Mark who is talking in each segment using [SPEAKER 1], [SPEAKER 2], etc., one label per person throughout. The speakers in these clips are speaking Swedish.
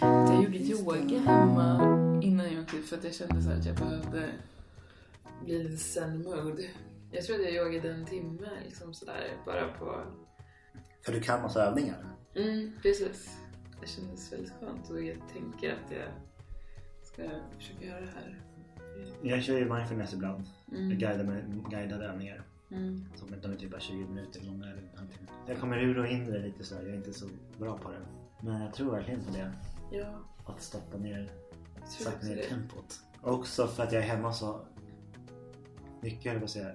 [SPEAKER 1] Jag gjorde yoga hemma innan jag ut för att jag kände så att jag behövde bli lite zen mode. Jag tror att jag yogade en timme liksom sådär bara på...
[SPEAKER 2] För du kan massa övningar.
[SPEAKER 1] Mm, precis. Det kändes väldigt skönt och jag tänker att jag ska försöka göra det här.
[SPEAKER 2] Jag kör ju mindfulness ibland.
[SPEAKER 1] Mm.
[SPEAKER 2] Med guidade övningar.
[SPEAKER 1] Mm.
[SPEAKER 2] Som de är typ bara 20 minuter långa eller halvtimme. Jag kommer ur och in i det lite så här. Jag är inte så bra på det. Men jag tror verkligen på det.
[SPEAKER 1] Ja,
[SPEAKER 2] Att stoppa ner, sakta
[SPEAKER 1] också
[SPEAKER 2] ner
[SPEAKER 1] det.
[SPEAKER 2] tempot. Också för att jag är hemma så mycket höll jag på att säga.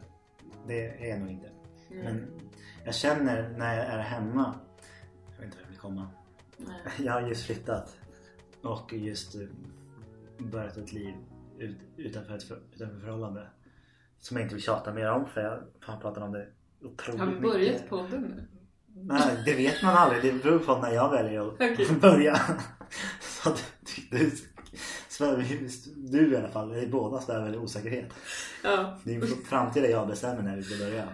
[SPEAKER 2] Det är jag nog inte.
[SPEAKER 1] Mm.
[SPEAKER 2] Men jag känner när jag är hemma. Jag vet inte vad jag vill komma.
[SPEAKER 1] Nej.
[SPEAKER 2] Jag har just flyttat. Och just börjat ett liv ut, utanför, ett, för- utanför förhållande. Som jag inte vill tjata mer om för jag har pratat om det otroligt
[SPEAKER 1] Har vi
[SPEAKER 2] mycket.
[SPEAKER 1] börjat podden nu?
[SPEAKER 2] Nej, det vet man aldrig. Det beror på när jag väljer att börja. Så att du, svävar- du i alla fall, vi båda svävar i osäkerhet.
[SPEAKER 1] Ja.
[SPEAKER 2] Det är framtida jag bestämmer när vi ska börja.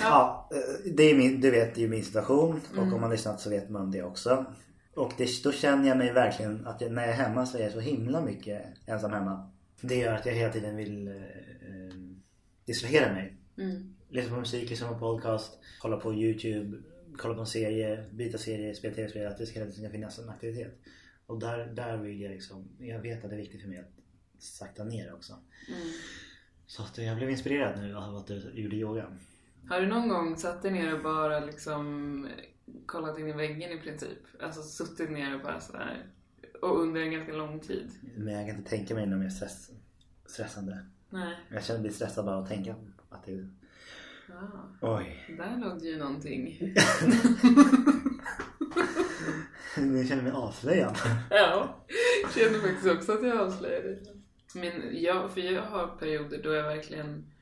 [SPEAKER 2] Ja, eh, det är min, du vet det är ju min situation och
[SPEAKER 1] Mm.
[SPEAKER 2] om man lyssnat så vet man det också. Och det, då känner jag mig verkligen att jag, när jag är hemma så är jag så himla mycket ensam hemma. Det gör att jag hela tiden vill eh, eh, distrahera mig.
[SPEAKER 1] Mm.
[SPEAKER 2] Lyssna på musik, lyssna på podcast, kolla på Youtube, kolla på en serie, byta serie, spela tv-spel. Att det ska hela tiden finnas en aktivitet. Och där, där vill jag liksom, jag vet att det är viktigt för mig att sakta ner också.
[SPEAKER 1] Mm.
[SPEAKER 2] Så att jag blev inspirerad nu av att du gjorde yoga.
[SPEAKER 1] Har du någon gång satt dig ner och bara liksom kollat in i väggen i princip? Alltså suttit ner och bara sådär. Och under en ganska lång tid?
[SPEAKER 2] Men jag kan inte tänka mig något mer stress, stressande.
[SPEAKER 1] Nej.
[SPEAKER 2] Jag känner mig stressad bara att tänka att det...
[SPEAKER 1] Ja,
[SPEAKER 2] Oj.
[SPEAKER 1] där låg det ju någonting.
[SPEAKER 2] Nu känner jag mig avslöjad.
[SPEAKER 1] ja, känner faktiskt också att jag avslöjade. Men jag, för jag har perioder då jag verkligen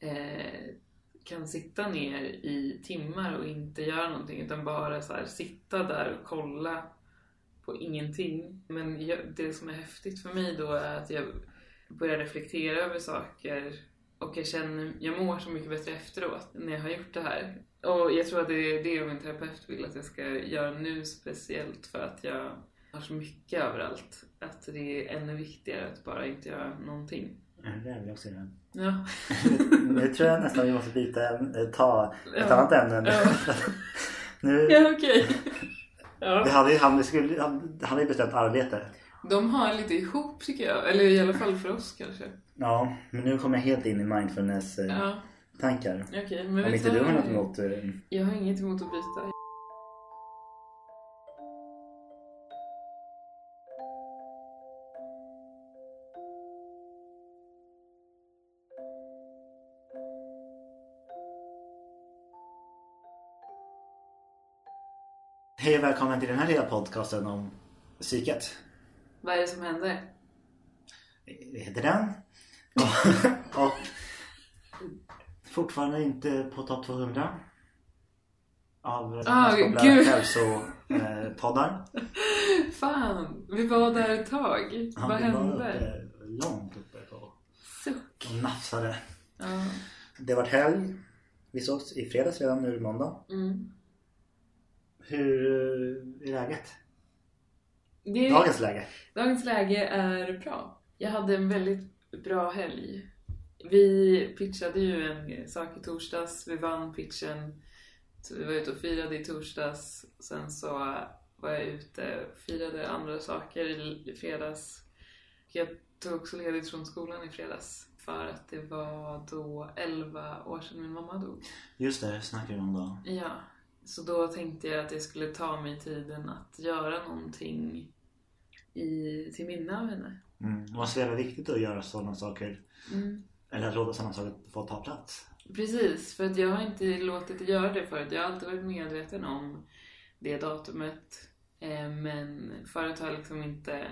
[SPEAKER 1] eh, kan sitta ner i timmar och inte göra någonting utan bara så här, sitta där och kolla på ingenting. Men jag, det som är häftigt för mig då är att jag börjar reflektera över saker och jag känner, jag mår så mycket bättre efteråt när jag har gjort det här. Och jag tror att det är det min terapeut vill att jag ska göra nu speciellt för att jag har så mycket överallt. Att det är ännu viktigare att bara inte göra någonting.
[SPEAKER 2] Det vill jag också göra.
[SPEAKER 1] Ja.
[SPEAKER 2] Nu tror jag nästan vi måste byta, ämne- ta ett
[SPEAKER 1] Ja.
[SPEAKER 2] annat ämne.
[SPEAKER 1] Ja.
[SPEAKER 2] nu,
[SPEAKER 1] Ja, okej. Ja.
[SPEAKER 2] hade, ju- han, skulle, han, han hade ju bestämt arbete.
[SPEAKER 1] De har lite ihop tycker jag. Eller i alla fall för oss kanske.
[SPEAKER 2] Ja, men nu kommer jag helt in i mindfulness-tankar.
[SPEAKER 1] Ja. Okej, men
[SPEAKER 2] Om inte du har något emot... eh,
[SPEAKER 1] Jag har inget emot att byta.
[SPEAKER 2] Hej och välkommen till den här lilla podcasten om psyket.
[SPEAKER 1] Vad är det som händer?
[SPEAKER 2] Det heter den. Och, fortfarande inte på topp 200 av
[SPEAKER 1] Ah,
[SPEAKER 2] ah,
[SPEAKER 1] gud.
[SPEAKER 2] hälsopoddar.
[SPEAKER 1] Fan, vi var där ett tag.
[SPEAKER 2] Ja,
[SPEAKER 1] Vad
[SPEAKER 2] vi var uppe, långt uppe på
[SPEAKER 1] Suck.
[SPEAKER 2] och nafsade.
[SPEAKER 1] Ja.
[SPEAKER 2] Det var helg. Vi sågs i fredags redan, nu är det måndag.
[SPEAKER 1] Mm.
[SPEAKER 2] Hur eh, är läget?
[SPEAKER 1] Det,
[SPEAKER 2] Dagens läge?
[SPEAKER 1] dagens läge är bra. Jag hade en väldigt bra helg. Vi pitchade ju en sak i torsdags. Vi vann pitchen. Så vi var ute och firade i torsdags. Sen så var jag ute och firade andra saker i fredags. Jag tog också ledigt från skolan i fredags. För att det var då 11 år sedan min mamma dog.
[SPEAKER 2] Just det, snackar vi om då.
[SPEAKER 1] Ja, så då tänkte jag att jag skulle ta mig tiden att göra någonting i, till minne av henne.
[SPEAKER 2] Mm. Det var så jävla viktigt att göra sådana saker.
[SPEAKER 1] Mm.
[SPEAKER 2] Eller att låta sådana saker få ta plats.
[SPEAKER 1] Precis, för att jag har inte låtit det göra det förut. Jag har alltid varit medveten om det datumet. Eh, Men förut har jag liksom inte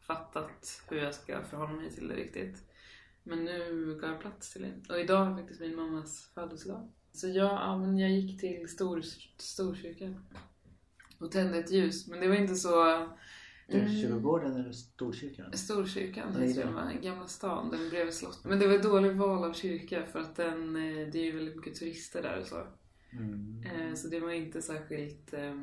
[SPEAKER 1] fattat hur jag ska förhålla mig till det riktigt. Men nu gav jag plats till det. Och idag är faktiskt min mammas födelsedag. Så jag, ja, men jag gick till stor, Storkyrkan och tände ett ljus. Men det var inte så...
[SPEAKER 2] Mm. Kyrkogården eller Storkyrkan?
[SPEAKER 1] Storkyrkan, heter den? Gamla stan, den bredvid slottet. Men det var ett dåligt val av kyrka för att den, eh, det är ju väldigt mycket turister där och så.
[SPEAKER 2] Mm.
[SPEAKER 1] Eh, Så det var inte särskilt eh,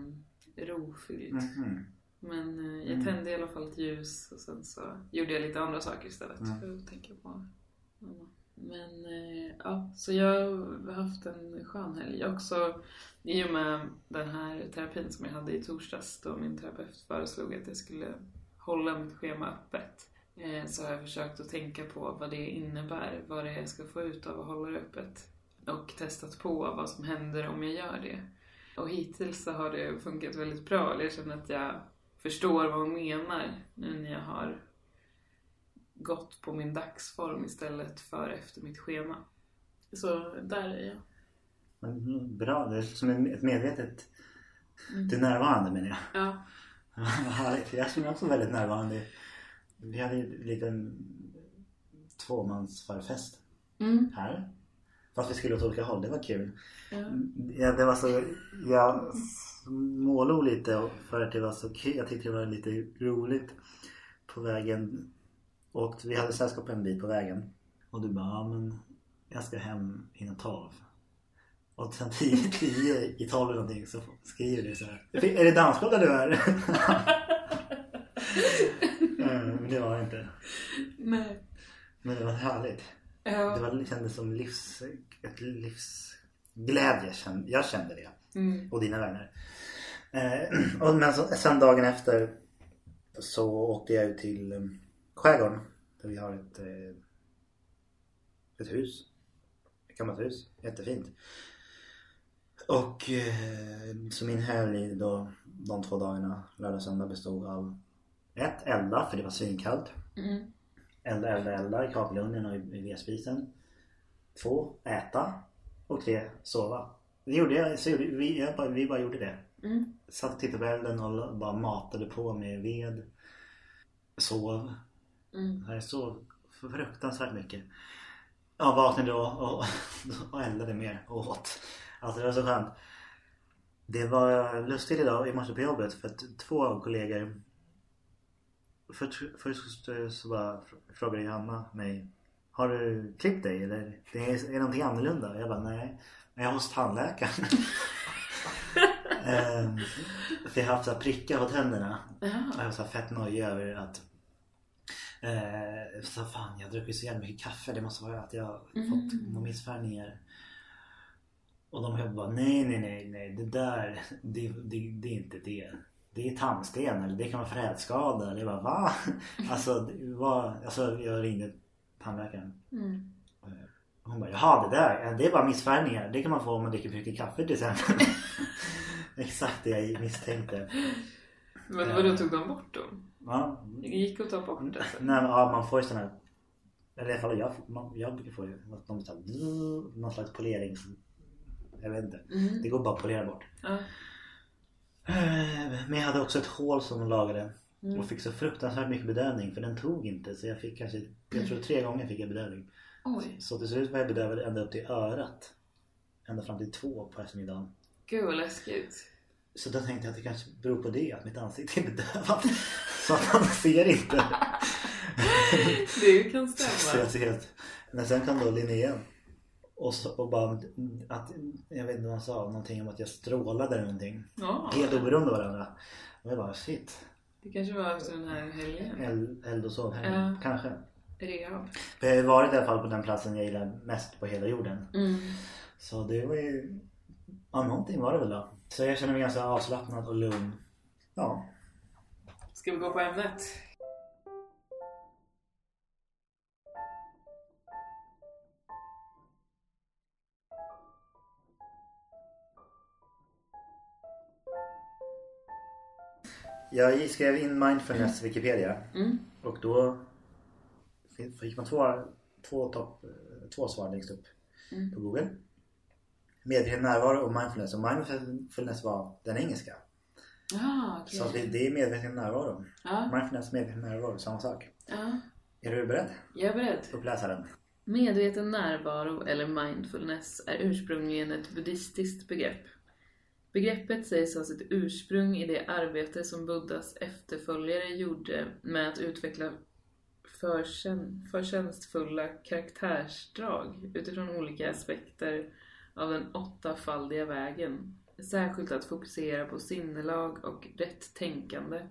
[SPEAKER 1] rofyllt.
[SPEAKER 2] Mhm.
[SPEAKER 1] Men eh, jag
[SPEAKER 2] Mm.
[SPEAKER 1] tände i alla fall ett ljus och sen så gjorde jag lite andra saker istället
[SPEAKER 2] Mm.
[SPEAKER 1] för att tänka på mamma. Men eh, ja, så jag har haft en skön helg. Också i och med den här terapin som jag hade i torsdags då min terapeut föreslog att jag skulle hålla mitt schema öppet. Eh, så har jag försökt att tänka på vad det innebär, vad det är jag ska få ut av att hålla det öppet. Och testat på vad som händer om jag gör det. Och hittills så har det funkat väldigt bra. Eller Jag känner att jag förstår vad hon menar nu när jag har gått på min dagsform istället för efter mitt schema. Så där är jag.
[SPEAKER 2] Men Bra, det är som ett medvetet...
[SPEAKER 1] Mm.
[SPEAKER 2] Du är närvarande menar jag.
[SPEAKER 1] Ja.
[SPEAKER 2] Härligt. Jag känner mig också väldigt närvarande. Vi hade en liten tvåmansförfest
[SPEAKER 1] Mm.
[SPEAKER 2] här. Fast vi skulle åt olika håll, det var kul.
[SPEAKER 1] Ja.
[SPEAKER 2] Ja, det var så, jag smålog lite för att det var så kul. Jag tyckte det var lite roligt på vägen. Och vi hade sällskap en bit på vägen. Och du bara, ja men jag ska hem innan 12. Och sen 10, 10 i 12 eller någonting så skriver du så här. Är det dansgolv där du är? Mm, Men det var det inte.
[SPEAKER 1] Nej.
[SPEAKER 2] Men det var härligt. Det,
[SPEAKER 1] Ja.
[SPEAKER 2] var, det kändes som livs, ett livsglädje. Jag kände det.
[SPEAKER 1] Mm.
[SPEAKER 2] Och dina vänner. Eh, och, men så, sen dagen efter så åkte jag ut till skärgården. Där vi har ett, eh, ett hus. Ett gammalt hus. Jättefint. Och eh, så min helg då, de två dagarna, lördag och söndag bestod av ett, elda för det var svinkallt.
[SPEAKER 1] Mm.
[SPEAKER 2] Elda, elda, elda i kakelugnen och i, i vedspisen. Två, äta. Och tre, sova. Det gjorde jag, så gjorde, vi, jag bara, vi bara gjorde det.
[SPEAKER 1] Mm.
[SPEAKER 2] Satt och tittade på elden och bara matade på med ved. Sov.
[SPEAKER 1] Mm.
[SPEAKER 2] Jag sov fruktansvärt mycket. Jag vaknade då och, och eldade mer och åt. Alltså det var så skönt. Det var lustigt idag i morse på jobbet för att två av kollegor Först, först så bara frågade Johanna mig Har du klippt dig eller det är, är det någonting annorlunda? Jag bara nej Men jag är hos tandläkaren Ehm, För jag har haft så prickar på tänderna
[SPEAKER 1] Ja.
[SPEAKER 2] jag var så fett nojig över att eh, så fan jag har druckit så jävla mycket kaffe. Det måste vara att jag har
[SPEAKER 1] Mm.
[SPEAKER 2] fått några missfärgningar. Och de bara nej nej nej nej det där det, det, det är inte det. Det är tandsten eller det kan vara frätskada. Eller jag bara va? Alltså, det var, alltså jag ringde tandläkaren.
[SPEAKER 1] Mm.
[SPEAKER 2] Och Hon bara jaha det där det är bara missfärgningar. Det kan man få om man dricker för mycket kaffe till exempel. Exakt det jag misstänkte.
[SPEAKER 1] Men vadå, tog de bort dem?
[SPEAKER 2] Ja,
[SPEAKER 1] Det gick att ta bort alltså?
[SPEAKER 2] Nej men ja, man får ju sån här Eller i alla fall jag, man, jag brukar få något- någon, sån här, någon slags polerings Jag vet inte
[SPEAKER 1] Mm.
[SPEAKER 2] Det går bara att polera bort
[SPEAKER 1] Ja.
[SPEAKER 2] Eh, Men jag hade också ett hål som de lagade
[SPEAKER 1] Mm.
[SPEAKER 2] Och fick så fruktansvärt mycket bedövning för den tog inte så jag fick kanske Jag tror tre gånger fick jag bedövning
[SPEAKER 1] Oj,
[SPEAKER 2] Så till slut var jag bedövad ända upp till örat Ända fram till två på eftermiddagen
[SPEAKER 1] gud vad läskigt.
[SPEAKER 2] Så då tänkte jag att det kanske beror på det att mitt ansikte är bedövat Så att man ser inte
[SPEAKER 1] Det kan
[SPEAKER 2] Så
[SPEAKER 1] stämma.
[SPEAKER 2] ser helt... Men sen kom då Linnea och, så, och bara att, jag vet inte vad han sa, någonting om att jag strålade eller någonting.
[SPEAKER 1] Ja,
[SPEAKER 2] Helt oberoende av varandra. Och jag bara shit.
[SPEAKER 1] det kanske var efter den här helgen.
[SPEAKER 2] Eld, eld och sov
[SPEAKER 1] Ja.
[SPEAKER 2] Kanske.
[SPEAKER 1] Rehab.
[SPEAKER 2] För jag har ju varit i alla fall på den platsen jag gillar mest på hela jorden.
[SPEAKER 1] Mm.
[SPEAKER 2] Så det var ju... Ja, någonting var det väl då. Så jag känner mig ganska avslappnad och lugn. Ja.
[SPEAKER 1] Ska vi gå på ämnet?
[SPEAKER 2] Jag skrev in mindfulness Wikipedia.
[SPEAKER 1] Mm.
[SPEAKER 2] Och då fick man två, två, topp, två svar längst upp
[SPEAKER 1] Mm.
[SPEAKER 2] på Google. Medveten närvaro och mindfulness. Och mindfulness var den engelska.
[SPEAKER 1] Ah, okej.
[SPEAKER 2] Så det, det är medveten närvaro.
[SPEAKER 1] Ja,
[SPEAKER 2] Mindfulness, medveten närvaro, samma sak.
[SPEAKER 1] ja.
[SPEAKER 2] Är du beredd?
[SPEAKER 1] Jag är beredd.
[SPEAKER 2] Uppläsa den.
[SPEAKER 1] Medveten närvaro eller mindfulness är ursprungligen ett buddhistiskt begrepp. Begreppet sägs ha sitt ursprung i det arbete som Buddhas efterföljare gjorde med att utveckla förtjän- förtjänstfulla karaktärsdrag utifrån olika aspekter av den åttafaldiga vägen. Särskilt att fokusera på sinnelag och rätt tänkande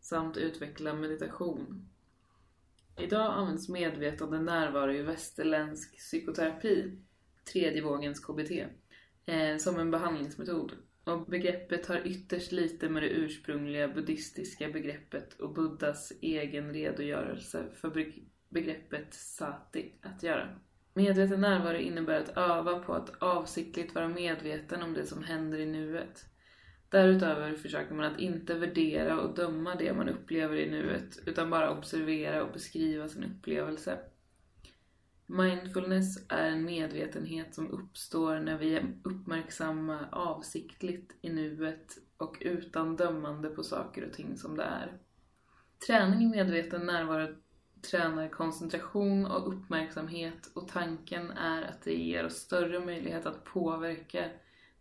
[SPEAKER 1] samt utveckla meditation. Idag används medvetande närvaro i västerländsk psykoterapi, tredje vågens KBT, eh, som en behandlingsmetod. Och begreppet har ytterst lite med det ursprungliga buddhistiska begreppet och Buddhas egen redogörelse för begreppet sati att göra. Medveten närvaro innebär att öva på att avsiktligt vara medveten om det som händer i nuet. Därutöver försöker man att inte värdera och döma det man upplever i nuet, utan bara observera och beskriva sin upplevelse. Mindfulness är en medvetenhet som uppstår när vi är uppmärksamma avsiktligt i nuet och utan dömande på saker och ting som det är. Träning i medveten närvaro tränar koncentration och uppmärksamhet och tanken är att det ger oss större möjlighet att påverka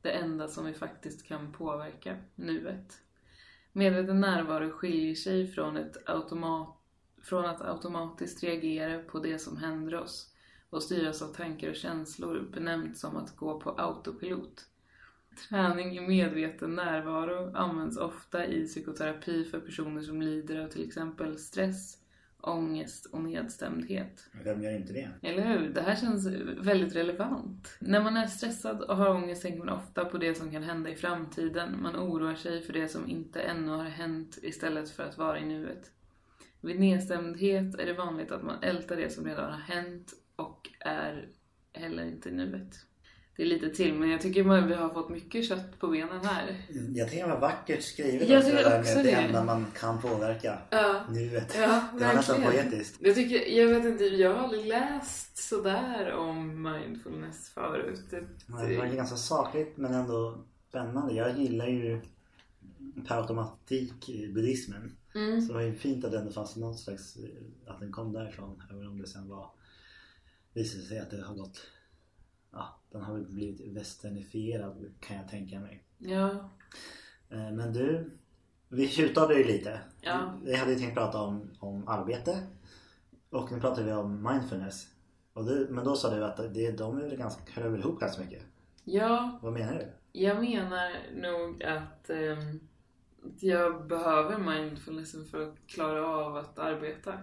[SPEAKER 1] det enda som vi faktiskt kan påverka, nuet. Medveten närvaro skiljer sig från, ett automat, från att automatiskt reagera på det som händer oss och styras av tankar och känslor benämnt som att gå på autopilot. Träning i medveten närvaro används ofta i psykoterapi för personer som lider av till exempel stress, ångest och nedstämdhet.
[SPEAKER 2] Vem gör inte det?
[SPEAKER 1] Eller hur? Det här känns väldigt relevant. När man är stressad och har ångest tänker man ofta på det som kan hända i framtiden. Man oroar sig för det som inte ännu har hänt istället för att vara i nuet. Vid nedstämdhet är det vanligt att man ältar det som redan har hänt och är heller inte i nuet. Det är lite till, men jag tycker att vi har fått mycket kött på benen här.
[SPEAKER 2] Jag tycker det var vackert skrivet.
[SPEAKER 1] Jag också, också
[SPEAKER 2] med det. Det enda man kan påverka.
[SPEAKER 1] Ja.
[SPEAKER 2] Nuet.
[SPEAKER 1] Ja,
[SPEAKER 2] det var nästan poetiskt.
[SPEAKER 1] Jag, tycker, jag vet inte, jag har aldrig läst sådär om mindfulness förut. Det,
[SPEAKER 2] det var ganska sakligt men ändå spännande. Jag gillar ju per automatik buddhismen.
[SPEAKER 1] Mm.
[SPEAKER 2] Så det var ju fint att det ändå fanns någon slags, att den kom därifrån. Även om det sen var visade sig att det har gått den har väl blivit westernifierad kan jag tänka mig.
[SPEAKER 1] Ja.
[SPEAKER 2] Eh, men du, vi tjutade ju lite.
[SPEAKER 1] Ja.
[SPEAKER 2] Vi hade ju tänkt prata om, om arbete och nu pratar vi om mindfulness. Och du, men då sa du att det, de är ganska, hör väl ihop ganska mycket?
[SPEAKER 1] Ja.
[SPEAKER 2] Vad menar du?
[SPEAKER 1] Jag menar nog att eh, jag behöver mindfulnessen för att klara av att arbeta.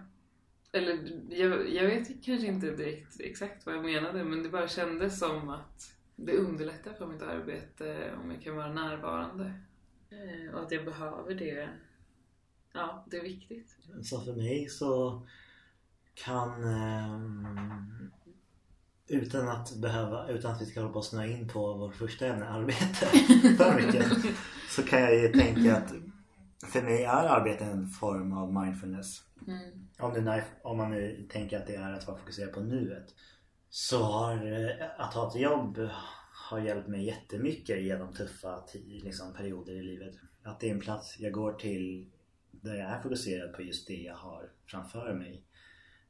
[SPEAKER 1] Eller jag, jag vet kanske inte direkt exakt vad jag menade men det bara kändes som att det underlättar för mitt arbete om jag kan vara närvarande. Eh, och att jag behöver det. Ja, det är viktigt.
[SPEAKER 2] Så för mig så kan um, utan att behöva, utan att vi ska hålla på att snöa in på vårt första ämne, arbete, för mycket. Så kan jag ju tänka att för mig är arbete en form av mindfulness.
[SPEAKER 1] Mm.
[SPEAKER 2] Om, nu, om man nu tänker att det är att vara fokuserad på nuet. Så har eh, att ha ett jobb har hjälpt mig jättemycket genom tuffa liksom, perioder i livet. Att det är en plats jag går till där jag är fokuserad på just det jag har framför mig.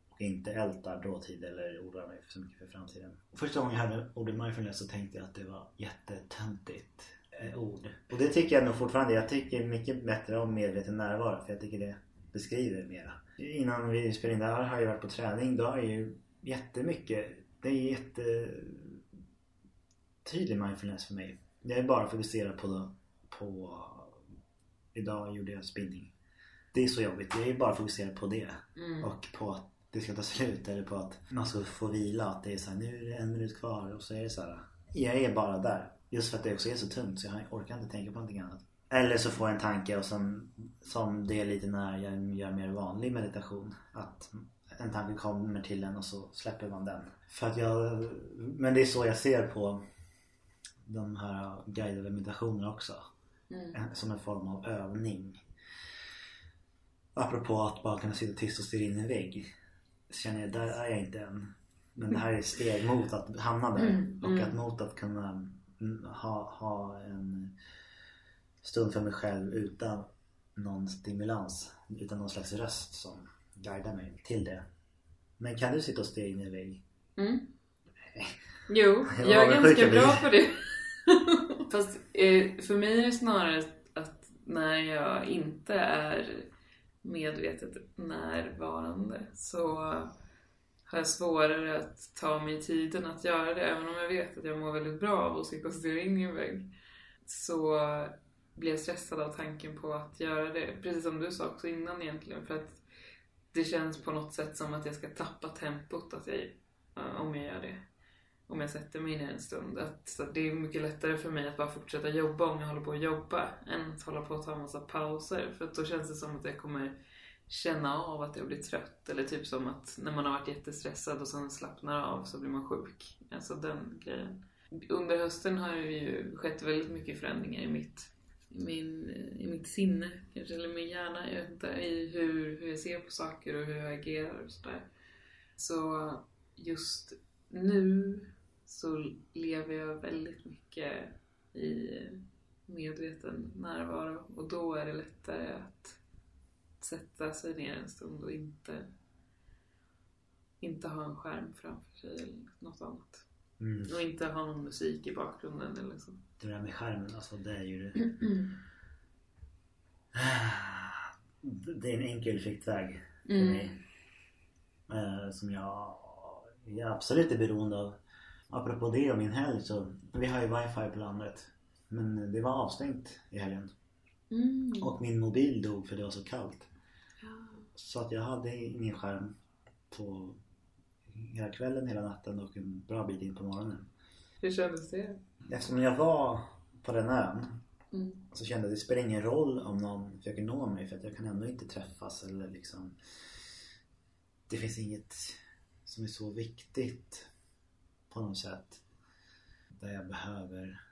[SPEAKER 2] Och inte ältar dåtid eller oroar mig så mycket för framtiden. Första gången jag hörde ordet mindfulness så tänkte jag att det var jättetöntigt eh, ord. Och det tycker jag nog fortfarande. Jag tycker mycket bättre om medveten närvaro för jag tycker det beskriver mera. Innan vi spelade in det här har jag varit på träning. Då jag ju jättemycket. Det är jätte tydlig mindfulness för mig. Jag är bara fokuserad på, på idag gjorde jag spinning. Det är så jobbigt. Jag är bara fokuserad på det.
[SPEAKER 1] Mm.
[SPEAKER 2] Och på att det ska ta slut eller på att man ska få vila. Att det är så här, nu är det en minut kvar och så är det så här. Jag är bara där. Just för att det också är så tungt så jag orkar inte tänka på någonting annat. Eller så får jag en tanke och sen som det är lite när jag gör mer vanlig meditation. Att en tanke kommer till en och så släpper man den. För att jag, men det är så jag ser på de här guidade meditationerna också.
[SPEAKER 1] Mm.
[SPEAKER 2] Som en form av övning. Apropå att bara kunna sitta tyst och stirra in i en vägg. Så känner jag, där är jag inte än. Men det här är steg mot att hamna där.
[SPEAKER 1] Mm.
[SPEAKER 2] Och att mot att kunna ha, ha en stund för mig själv utan någon stimulans. Utan någon slags röst som guidar mig till det. Men kan du sitta och stirra in i en vägg?
[SPEAKER 1] Mm. Jo, jag är ganska bra på det. Fast eh, för mig är det snarare att när jag inte är medvetet närvarande så har jag svårare att ta mig tiden att göra det. Även om jag vet att jag mår väldigt bra av att sitta och stirra in i en vägg. Så blir jag stressad av tanken på att göra det. Precis som du sa också innan egentligen. För att det känns på något sätt som att jag ska tappa tempot att jag, om jag gör det. Om jag sätter mig ner en stund. Att, så det är mycket lättare för mig att bara fortsätta jobba om jag håller på att jobba än att hålla på att ta en massa pauser. För att då känns det som att jag kommer känna av att jag blir trött. Eller typ som att när man har varit jättestressad och sen slappnar av så blir man sjuk. Alltså den grejen. Under hösten har det ju skett väldigt mycket förändringar i mitt, i min, i mitt sinne, kanske, eller min hjärna, jag vet inte, i hur, hur jag ser på saker och hur jag agerar och sådär. Så just nu så lever jag väldigt mycket i medveten närvaro och då är det lättare att sätta sig ner en stund och inte, inte ha en skärm framför sig eller något annat. Mm. Och inte ha någon musik i bakgrunden eller så.
[SPEAKER 2] Det där med skärmen, alltså det är ju det. Det är en enkel flyktväg för mm. mig. Eh, som jag, jag absolut är beroende av. Apropå det och min helg så, vi har ju wifi på landet. Men det var avstängt i helgen. Mm. Och min mobil dog för det var så kallt. Ja. Så att jag hade ingen skärm på hela kvällen, hela natten och en bra bit in på morgonen.
[SPEAKER 1] Hur kändes det?
[SPEAKER 2] Eftersom jag var på den ön mm. så kände jag att det spelar ingen roll om någon försöker nå mig för att jag kan ändå inte träffas eller liksom Det finns inget som är så viktigt på något sätt där jag behöver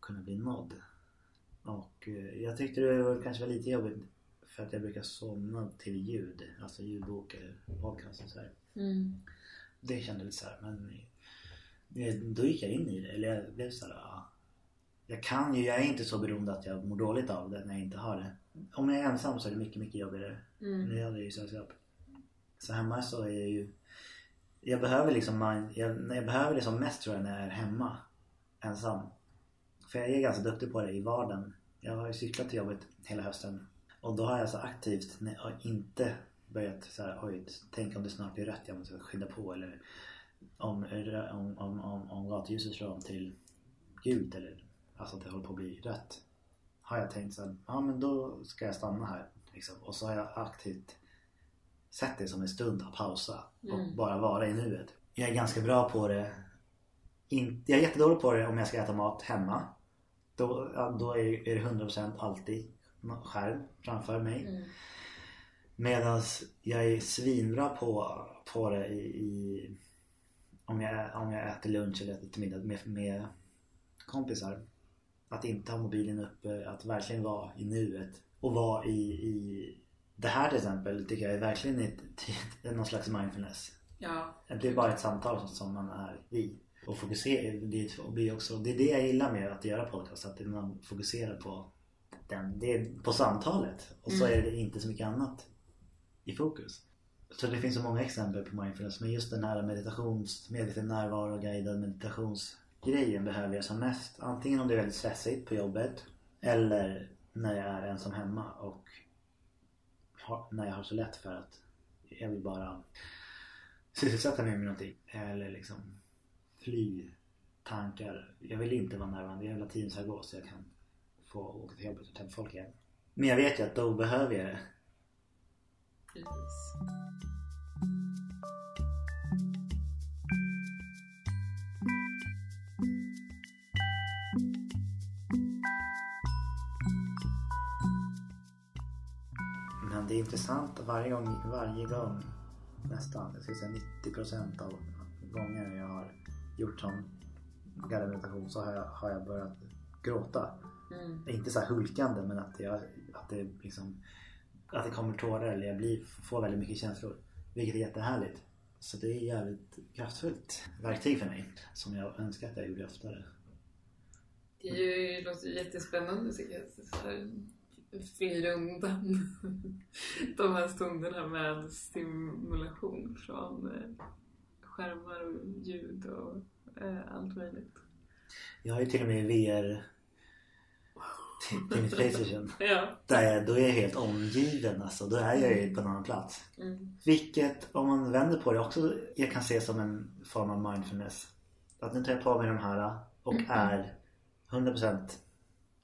[SPEAKER 2] kunna bli nådd. Och eh, jag tyckte det var, kanske var lite jobbigt för att jag brukar somna till ljud, alltså ljudbok eller podcast och så mm. Det kändes lite såhär men då gick jag in i det. Eller jag blev såhär, ja. Jag kan ju, jag är inte så beroende att jag mår dåligt av det när jag inte har det. Om jag är ensam så är det mycket, mycket jobbigare. Mm. Nu har jag ju sällskap. Så hemma så är jag ju Jag behöver liksom jag, jag behöver det som mest tror jag när jag är hemma Ensam För jag är ganska duktig på det i vardagen Jag har ju cyklat till jobbet hela hösten Och då har jag så aktivt inte börjat så här, oj, tänk om det snart blir rött, jag måste skynda på eller om, om, om, om, om gatljuset slår om till gult eller alltså att det håller på att bli rött. Har jag tänkt så ja men då ska jag stanna här. Liksom. Och så har jag aktivt sett det som en stund att pausa och mm. bara vara i nuet. Jag är ganska bra på det. In, jag är jättedålig på det om jag ska äta mat hemma. Då, då är det 100% alltid skärm framför mig. Mm. Medan jag är svinbra på, på det i, i, om, jag, om jag äter lunch eller äter till middag med, med kompisar. Att inte ha mobilen uppe, att verkligen vara i nuet. Och vara i, i det här till exempel tycker jag är verkligen ett, någon slags mindfulness. Ja. Det är bara ett samtal som man är i. Och fokusera, det, och blir också, det är det jag gillar med att göra podcast. Att man fokuserar på, den, det på samtalet. Och så mm. är det inte så mycket annat i fokus. Så det finns så många exempel på mindfulness men just den här meditations, medveten närvaro, guidad meditationsgrejen behöver jag som mest. Antingen om det är väldigt stressigt på jobbet eller när jag är ensam hemma och har, när jag har så lätt för att jag vill bara sysselsätta mig med någonting. Eller liksom fly tankar. Jag vill inte vara närvarande. Jag vill ha tiden ska gå så jag kan få åka till jobbet och träffa folk igen. Men jag vet ju att då behöver jag det Precis. Men det är intressant varje gång, varje gång nästan, jag skulle säga 90% av gånger jag har gjort sån guidad meditation så har jag, har jag börjat gråta. Mm. Inte så hulkande men att, jag, att det liksom att det kommer tårar eller jag blir, får väldigt mycket känslor. Vilket är jättehärligt. Så det är jävligt kraftfullt verktyg för mig. Som jag önskar att jag gjorde oftare.
[SPEAKER 1] Det är ju, låter jättespännande tycker jag. Fly undan de här stunderna med stimulation från eh, skärmar och ljud och eh, allt möjligt.
[SPEAKER 2] Jag har ju till och med VR till mitt Playstation.
[SPEAKER 1] ja.
[SPEAKER 2] Där jag, då är jag helt omgiven alltså. Då är jag ju på en annan plats. Mm. Vilket om man vänder på det också jag kan se som en form av mindfulness. Att nu tar jag på mig de här och mm. är 100%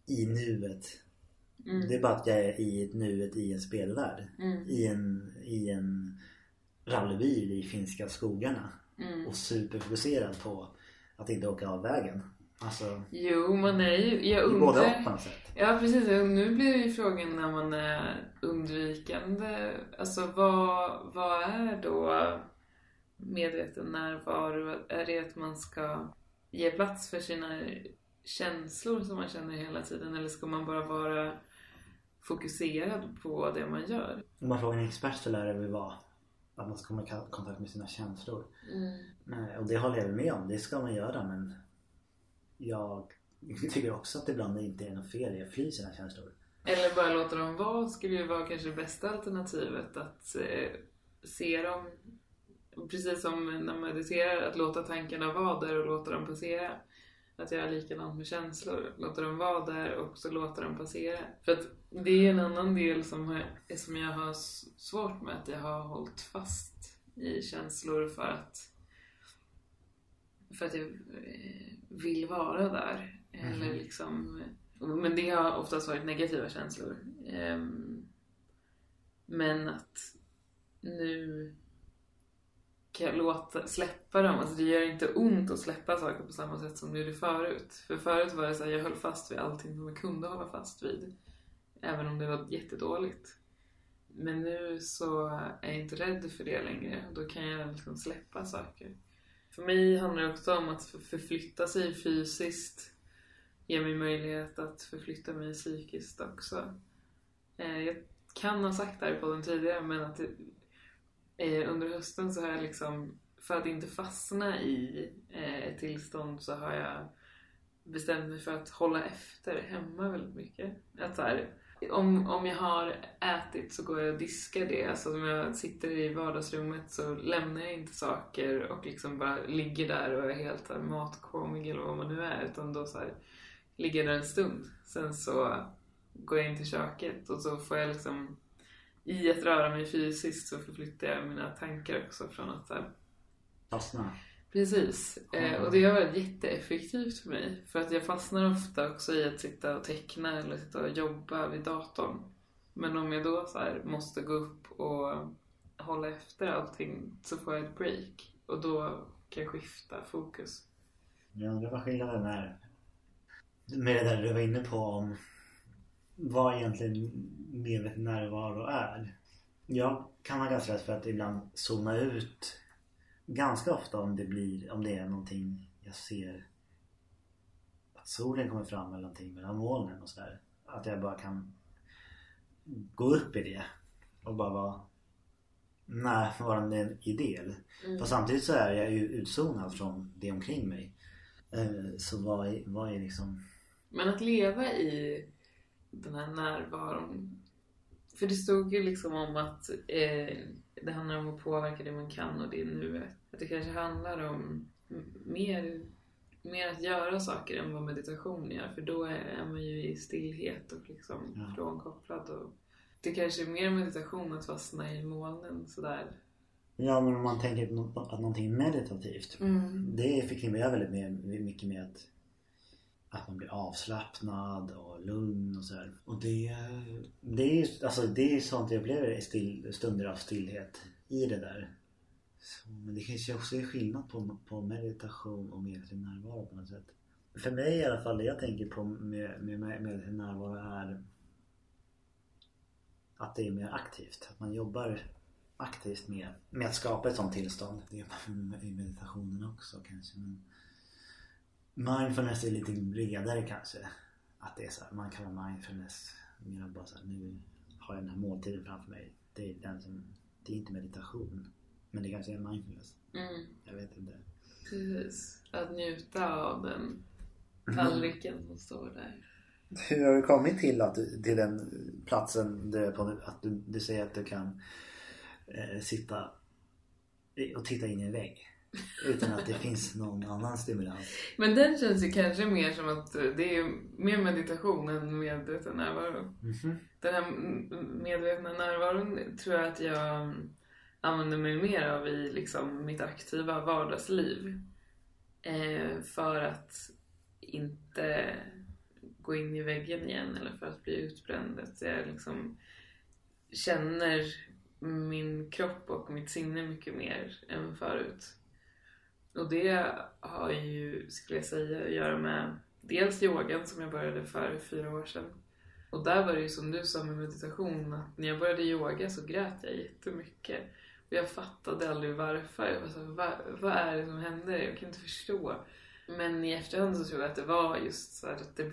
[SPEAKER 2] i nuet.
[SPEAKER 1] Mm.
[SPEAKER 2] Det är bara att jag är i nuet i en spelvärld.
[SPEAKER 1] Mm.
[SPEAKER 2] I en, i en rallybil i finska skogarna.
[SPEAKER 1] Mm.
[SPEAKER 2] Och superfokuserad på att inte åka av vägen. Alltså,
[SPEAKER 1] Jo, man är ju... Jag undrar... Ja, precis. Nu blir ju frågan när man är undvikande. Alltså vad, vad är då medveten närvaro? Är det att man ska ge plats för sina känslor som man känner hela tiden? Eller ska man bara vara fokuserad på det man gör?
[SPEAKER 2] Om man frågar en expert så lär det väl vara att man ska komma i kontakt med sina känslor. Nej, Och det håller jag med om. Det ska man göra men jag tycker också att det ibland inte är något fel i att fly sina känslor.
[SPEAKER 1] Eller bara låta dem vara skulle ju vara kanske det bästa alternativet. Att eh, se dem, precis som när man mediterar, att låta tankarna vara där och låta dem passera. Att göra likadant med känslor. Låta dem vara där och så låta dem passera. För att det är en annan del som, som jag har svårt med. Att jag har hållit fast i känslor för att för att jag eh, vill vara där. Eller liksom, men det har oftast varit negativa känslor. Ehm, men att nu kan jag låta, släppa dem. Alltså det gör inte ont att släppa saker på samma sätt som det gjorde förut. För förut var det så här, jag höll fast vid allting som jag kunde hålla fast vid. Även om det var jättedåligt. Men nu så är jag inte rädd för det längre. Då kan jag liksom släppa saker. För mig handlar det också om att förflytta sig fysiskt. Ge mig möjlighet att förflytta mig psykiskt också. Eh, Jag kan ha sagt det här i podden tidigare men att eh, under hösten så har jag liksom, för att inte fastna i eh, ett tillstånd så har jag bestämt mig för att hålla efter hemma väldigt mycket. Att så här, om, om jag har ätit så går jag och diskar det. Alltså om jag sitter i vardagsrummet så lämnar jag inte saker och liksom bara ligger där och är helt matkomig matkåmig eller vad man nu är. Utan då så här, ligger där en stund. Sen så går jag in till köket och så får jag liksom i att röra mig fysiskt så förflyttar jag mina tankar också från att så här,
[SPEAKER 2] Fastna.
[SPEAKER 1] Precis. Eh, och det har varit jätteeffektivt för mig. För att jag fastnar ofta också i att sitta och teckna eller sitta och jobba vid datorn. Men om jag då så här måste gå upp och hålla efter allting så får jag ett break. Och då kan jag skifta fokus.
[SPEAKER 2] Jag undrar vad skillnaden är med det där du var inne på om vad egentligen medveten närvaro är. Jag kan ha ganska lätt för att ibland zooma ut ganska ofta om det blir, om det är någonting jag ser att solen kommer fram eller någonting mellan molnen och sådär. Att jag bara kan gå upp i det och bara vara närvarande i det.
[SPEAKER 1] Mm.
[SPEAKER 2] Fast samtidigt så är jag ju utzonad från det omkring mig. Eh, Så vad är, vad är liksom...
[SPEAKER 1] Men att leva i den här närvaron. För det stod ju liksom om att eh, det handlar om att påverka det man kan och det nuet. Att det kanske handlar om mer, mer att göra saker än vad meditation gör. För då är, man ju i stillhet och liksom
[SPEAKER 2] Ja.
[SPEAKER 1] frånkopplad. Och det kanske är mer meditation att fastna i molnen sådär.
[SPEAKER 2] Ja men om man tänker att någonting är meditativt.
[SPEAKER 1] Mm.
[SPEAKER 2] Det förknippar jag väldigt mycket med att, att man blir avslappnad och lugn och sådär. Och det, det är ju alltså, det är sånt jag upplever i still, stunder av stillhet i det där. Så, men det kanske också är skillnad på, på meditation och medveten närvaro på något sätt. För mig i alla fall, det jag tänker på med, med, med medveten närvaro är att det är mer aktivt. Att man jobbar aktivt med, med att skapa ett sånt tillstånd. Det gör man i meditationen också kanske. Men mindfulness är lite bredare kanske. Att det är så här, man kallar mindfulness mer bara så här, nu har jag den här måltiden framför mig. Det är den som, det är inte meditation. Men det kanske är mindfulness.
[SPEAKER 1] Mm.
[SPEAKER 2] Jag vet inte.
[SPEAKER 1] Precis. Att njuta av den tallriken som står där.
[SPEAKER 2] Hur har du kommit till, att, du- till den platsen du är på? Att du, du säger att du kan eh, sitta och titta in i en vägg. Utan att det finns någon annan stimulans.
[SPEAKER 1] Men den känns ju kanske mer som att det är mer meditation än medveten närvaro.
[SPEAKER 2] Mhm.
[SPEAKER 1] Den här medvetna närvaron tror jag att jag använder mig mer av i liksom mitt aktiva vardagsliv. Eh, för att inte gå in i väggen igen eller för att bli utbränd. Att jag liksom känner min kropp och mitt sinne mycket mer än förut. Och det har ju, skulle jag säga, att göra med dels yogan som jag började för fyra år sedan. Och där var det ju som du sa med meditation, att när jag började yoga så grät jag jättemycket. Och jag fattade aldrig varför. Jag var så vad, vad är det som händer? Jag kan inte förstå. Men i efterhand så tror jag att det var just så att det,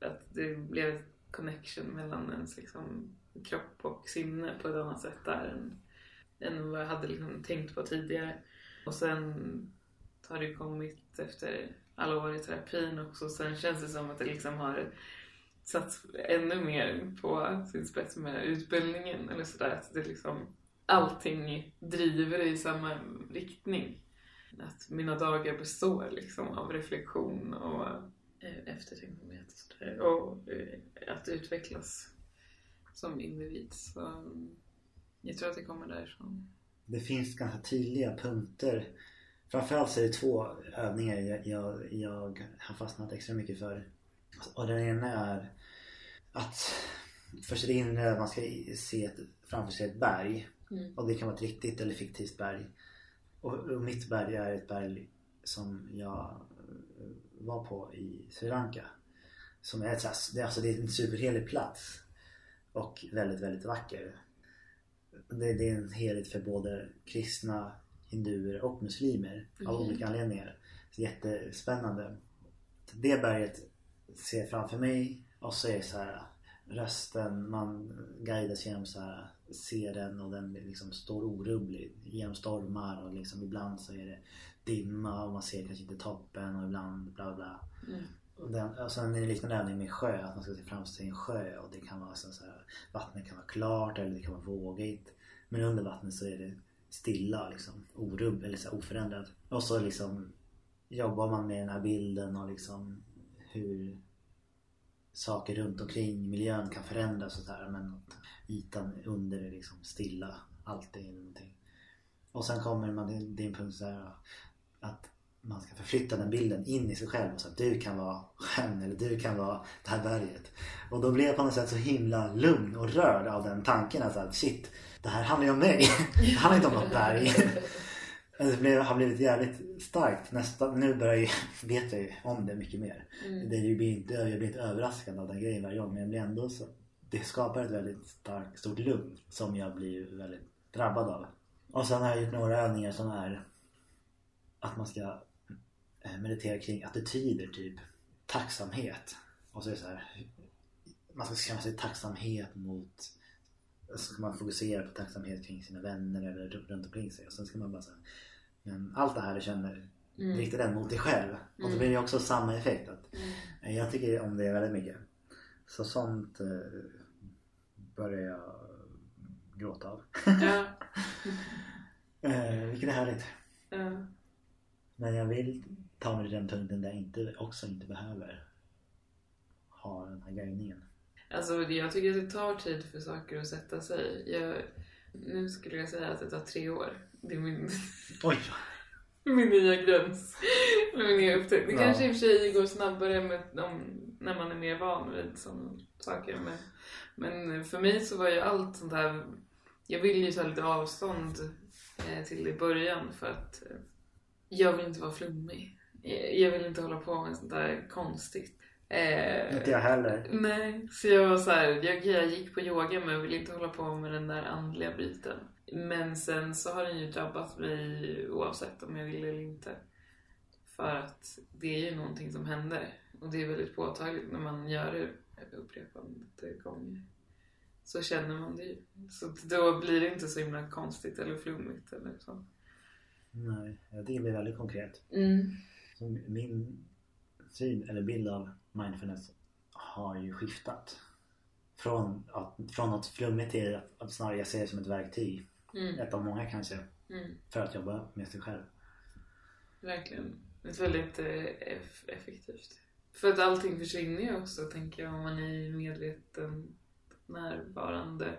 [SPEAKER 1] att det blev ett connection mellan ens liksom kropp och sinne på ett annat sätt där än, än vad jag hade liksom tänkt på tidigare. Och sen har det kommit efter alla år i terapin också. Sen känns det som att det liksom har satt ännu mer på sin spets med utbildningen eller sådär. Att det liksom, allting driver i samma riktning. Att mina dagar består liksom av reflektion och eh, eftertänksamhet och sådär. Och eh, att utvecklas som individ. Så mm, jag tror att det kommer därifrån.
[SPEAKER 2] Det finns ganska tydliga punkter. Framförallt så är det två övningar jag, jag, jag har fastnat extra mycket för. Och den ena är att för sitt inre man ska se ett, framför sig ett berg.
[SPEAKER 1] Mm.
[SPEAKER 2] Och det kan vara ett riktigt eller fiktivt berg. Och, och mitt berg är ett berg som jag var på i Sri Lanka. Som är, ett, alltså, det är en superhelig plats. Och väldigt, väldigt vacker. Det, det är en helhet för både kristna, hinduer och muslimer av
[SPEAKER 1] Mhm.
[SPEAKER 2] olika anledningar. Så jättespännande. Det berget ser jag framför mig och så är det så här rösten, man guidas genom så här, ser den och den liksom står orubblig genom stormar och liksom ibland så är det dimma och man ser kanske inte toppen och ibland bla bla bla.
[SPEAKER 1] Mm.
[SPEAKER 2] Den, alltså, och sen är liksom det liknande övning med sjö, att man ska se framsteg i en sjö och det kan vara så, så här, vattnet kan vara klart eller det kan vara vågigt. Men under vattnet så är det stilla liksom, orubb eller så här, oförändrat. Och så liksom jobbar man med den här bilden och liksom hur saker runt omkring miljön kan förändras och sådär men att ytan under är liksom stilla alltid eller någonting. Och sen kommer man till din punkt så här att man ska förflytta den bilden in i sig själv och så att du kan vara sjön eller du kan vara det här berget. Och då blev jag på något sätt så himla lugn och rörd av den tanken alltså att shit, det här handlar ju om mig. Det handlar inte om något berg. Det blev, har blivit jävligt starkt. Nästa, nu börjar jag, vet jag ju om det mycket mer.
[SPEAKER 1] Mm.
[SPEAKER 2] Det blir inte, jag blir inte överraskad av den grejen varje gång men jag blir ändå så Det skapar ett väldigt starkt, stort lugn som jag blir väldigt drabbad av. Och sen har jag gjort några övningar som är att man ska meditera kring attityder typ tacksamhet. Och så är det så här man ska känna sig tacksamhet mot så ska man fokusera på tacksamhet kring sina vänner eller runt omkring sig och sen ska man bara säga men allt det här du känner
[SPEAKER 1] Mm.
[SPEAKER 2] rikta den mot dig själv. Och så blir det också samma effekt. Att
[SPEAKER 1] Mm.
[SPEAKER 2] jag tycker om det väldigt mycket. Så sånt eh, börjar jag gråta av.
[SPEAKER 1] Ja.
[SPEAKER 2] eh, vilket är härligt.
[SPEAKER 1] ja.
[SPEAKER 2] Men jag vill ta mig till den punkten där jag inte, också inte behöver ha den här guidningen.
[SPEAKER 1] Alltså jag tycker att det tar tid för saker att sätta sig. Jag, nu skulle jag säga att det tar tre år. Det är min,
[SPEAKER 2] Oj!
[SPEAKER 1] min nya gräns. Min nya upptäckt. Det
[SPEAKER 2] Ja.
[SPEAKER 1] kanske i och för sig går snabbare med om, när man är mer van vid sådana saker. Men, men för mig så var ju allt sånt här... Jag ville ju ta lite avstånd eh, till det i början för att eh, jag vill inte vara flummig. Jag, jag vill inte hålla på med sånt där konstigt. Eh,
[SPEAKER 2] Inte jag heller.
[SPEAKER 1] Nej, så jag var så här, jag, jag gick på yoga men jag ville inte hålla på med den där andliga biten. Men sen så har den ju drabbat mig oavsett om jag vill eller inte. För att det är ju någonting som händer. Och det är väldigt påtagligt när man gör det upprepade gånger. Så känner man det ju. Så då blir det inte så himla konstigt eller flummigt eller så.
[SPEAKER 2] Nej, det blir väldigt konkret.
[SPEAKER 1] Mm.
[SPEAKER 2] Min syn eller bild av mindfulness har ju skiftat. Från, att, från något flummigt till att, att snarare jag ser det som ett verktyg.
[SPEAKER 1] Mm.
[SPEAKER 2] Ett av många kanske.
[SPEAKER 1] Mm.
[SPEAKER 2] För att jobba med sig själv.
[SPEAKER 1] Verkligen. Ett väldigt eh, eff- effektivt. För att allting försvinner ju också, tänker jag, om man är medveten närvarande.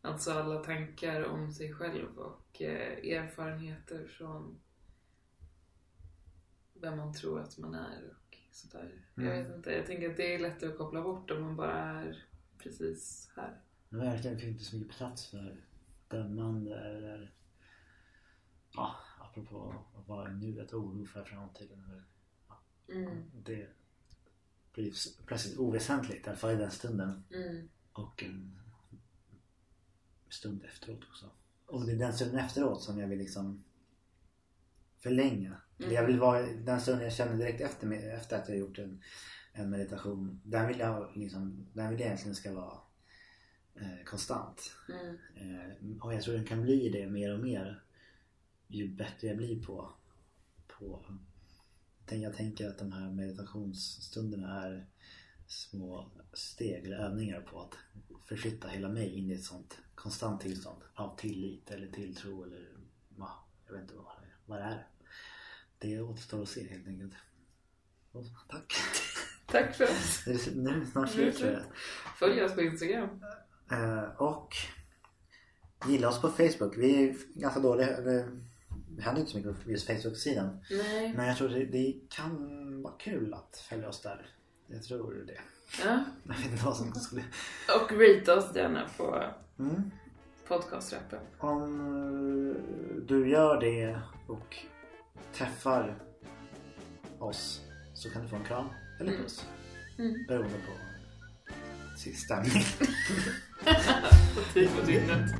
[SPEAKER 1] Alltså alla tankar om sig själv och eh, erfarenheter från vem man tror att man är och sådär.
[SPEAKER 2] Mm.
[SPEAKER 1] Jag vet inte, jag tänker att det är lättare att koppla bort om man bara är precis här.
[SPEAKER 2] Men verkligen finns inte så mycket plats för dömande eller ja, apropå att vara i nuet och oro för framtiden. Eller,
[SPEAKER 1] Mm.
[SPEAKER 2] det blir plötsligt oväsentligt, i alla fall i den stunden.
[SPEAKER 1] Mm.
[SPEAKER 2] Och en stund efteråt också. Och det är den stunden efteråt som jag vill liksom förlänga.
[SPEAKER 1] Mm.
[SPEAKER 2] Jag vill vara den stunden jag känner direkt efter, efter att jag gjort en, en meditation. Den vill jag liksom, den vill jag egentligen ska vara eh, konstant.
[SPEAKER 1] Mm.
[SPEAKER 2] Eh, och jag tror den kan bli det mer och mer ju bättre jag blir på, på jag tänker att de här meditationsstunderna är små steg eller övningar på att förflytta hela mig in i ett sånt konstant tillstånd av tillit eller tilltro eller ja, jag vet inte vad det är. Vad det är. Det återstår att se helt enkelt. Och, tack!
[SPEAKER 1] Tack för oss.
[SPEAKER 2] Nu är det- snart slut tror jag.
[SPEAKER 1] Följ oss på Instagram.
[SPEAKER 2] Eh, och gilla oss på Facebook. Vi är ganska dåliga. Det händer inte så mycket på just Facebook-sidan.
[SPEAKER 1] Nej.
[SPEAKER 2] Men jag tror det, det kan vara kul att följa oss där. Jag tror det.
[SPEAKER 1] Ja.
[SPEAKER 2] Jag vet inte vad som skulle...
[SPEAKER 1] Och rate oss gärna på
[SPEAKER 2] Mm.
[SPEAKER 1] podcastrappen.
[SPEAKER 2] Om du gör det och träffar oss så kan du få en kram eller
[SPEAKER 1] Mm.
[SPEAKER 2] puss.
[SPEAKER 1] Mm.
[SPEAKER 2] Beroende på stämning.
[SPEAKER 1] På dygnet.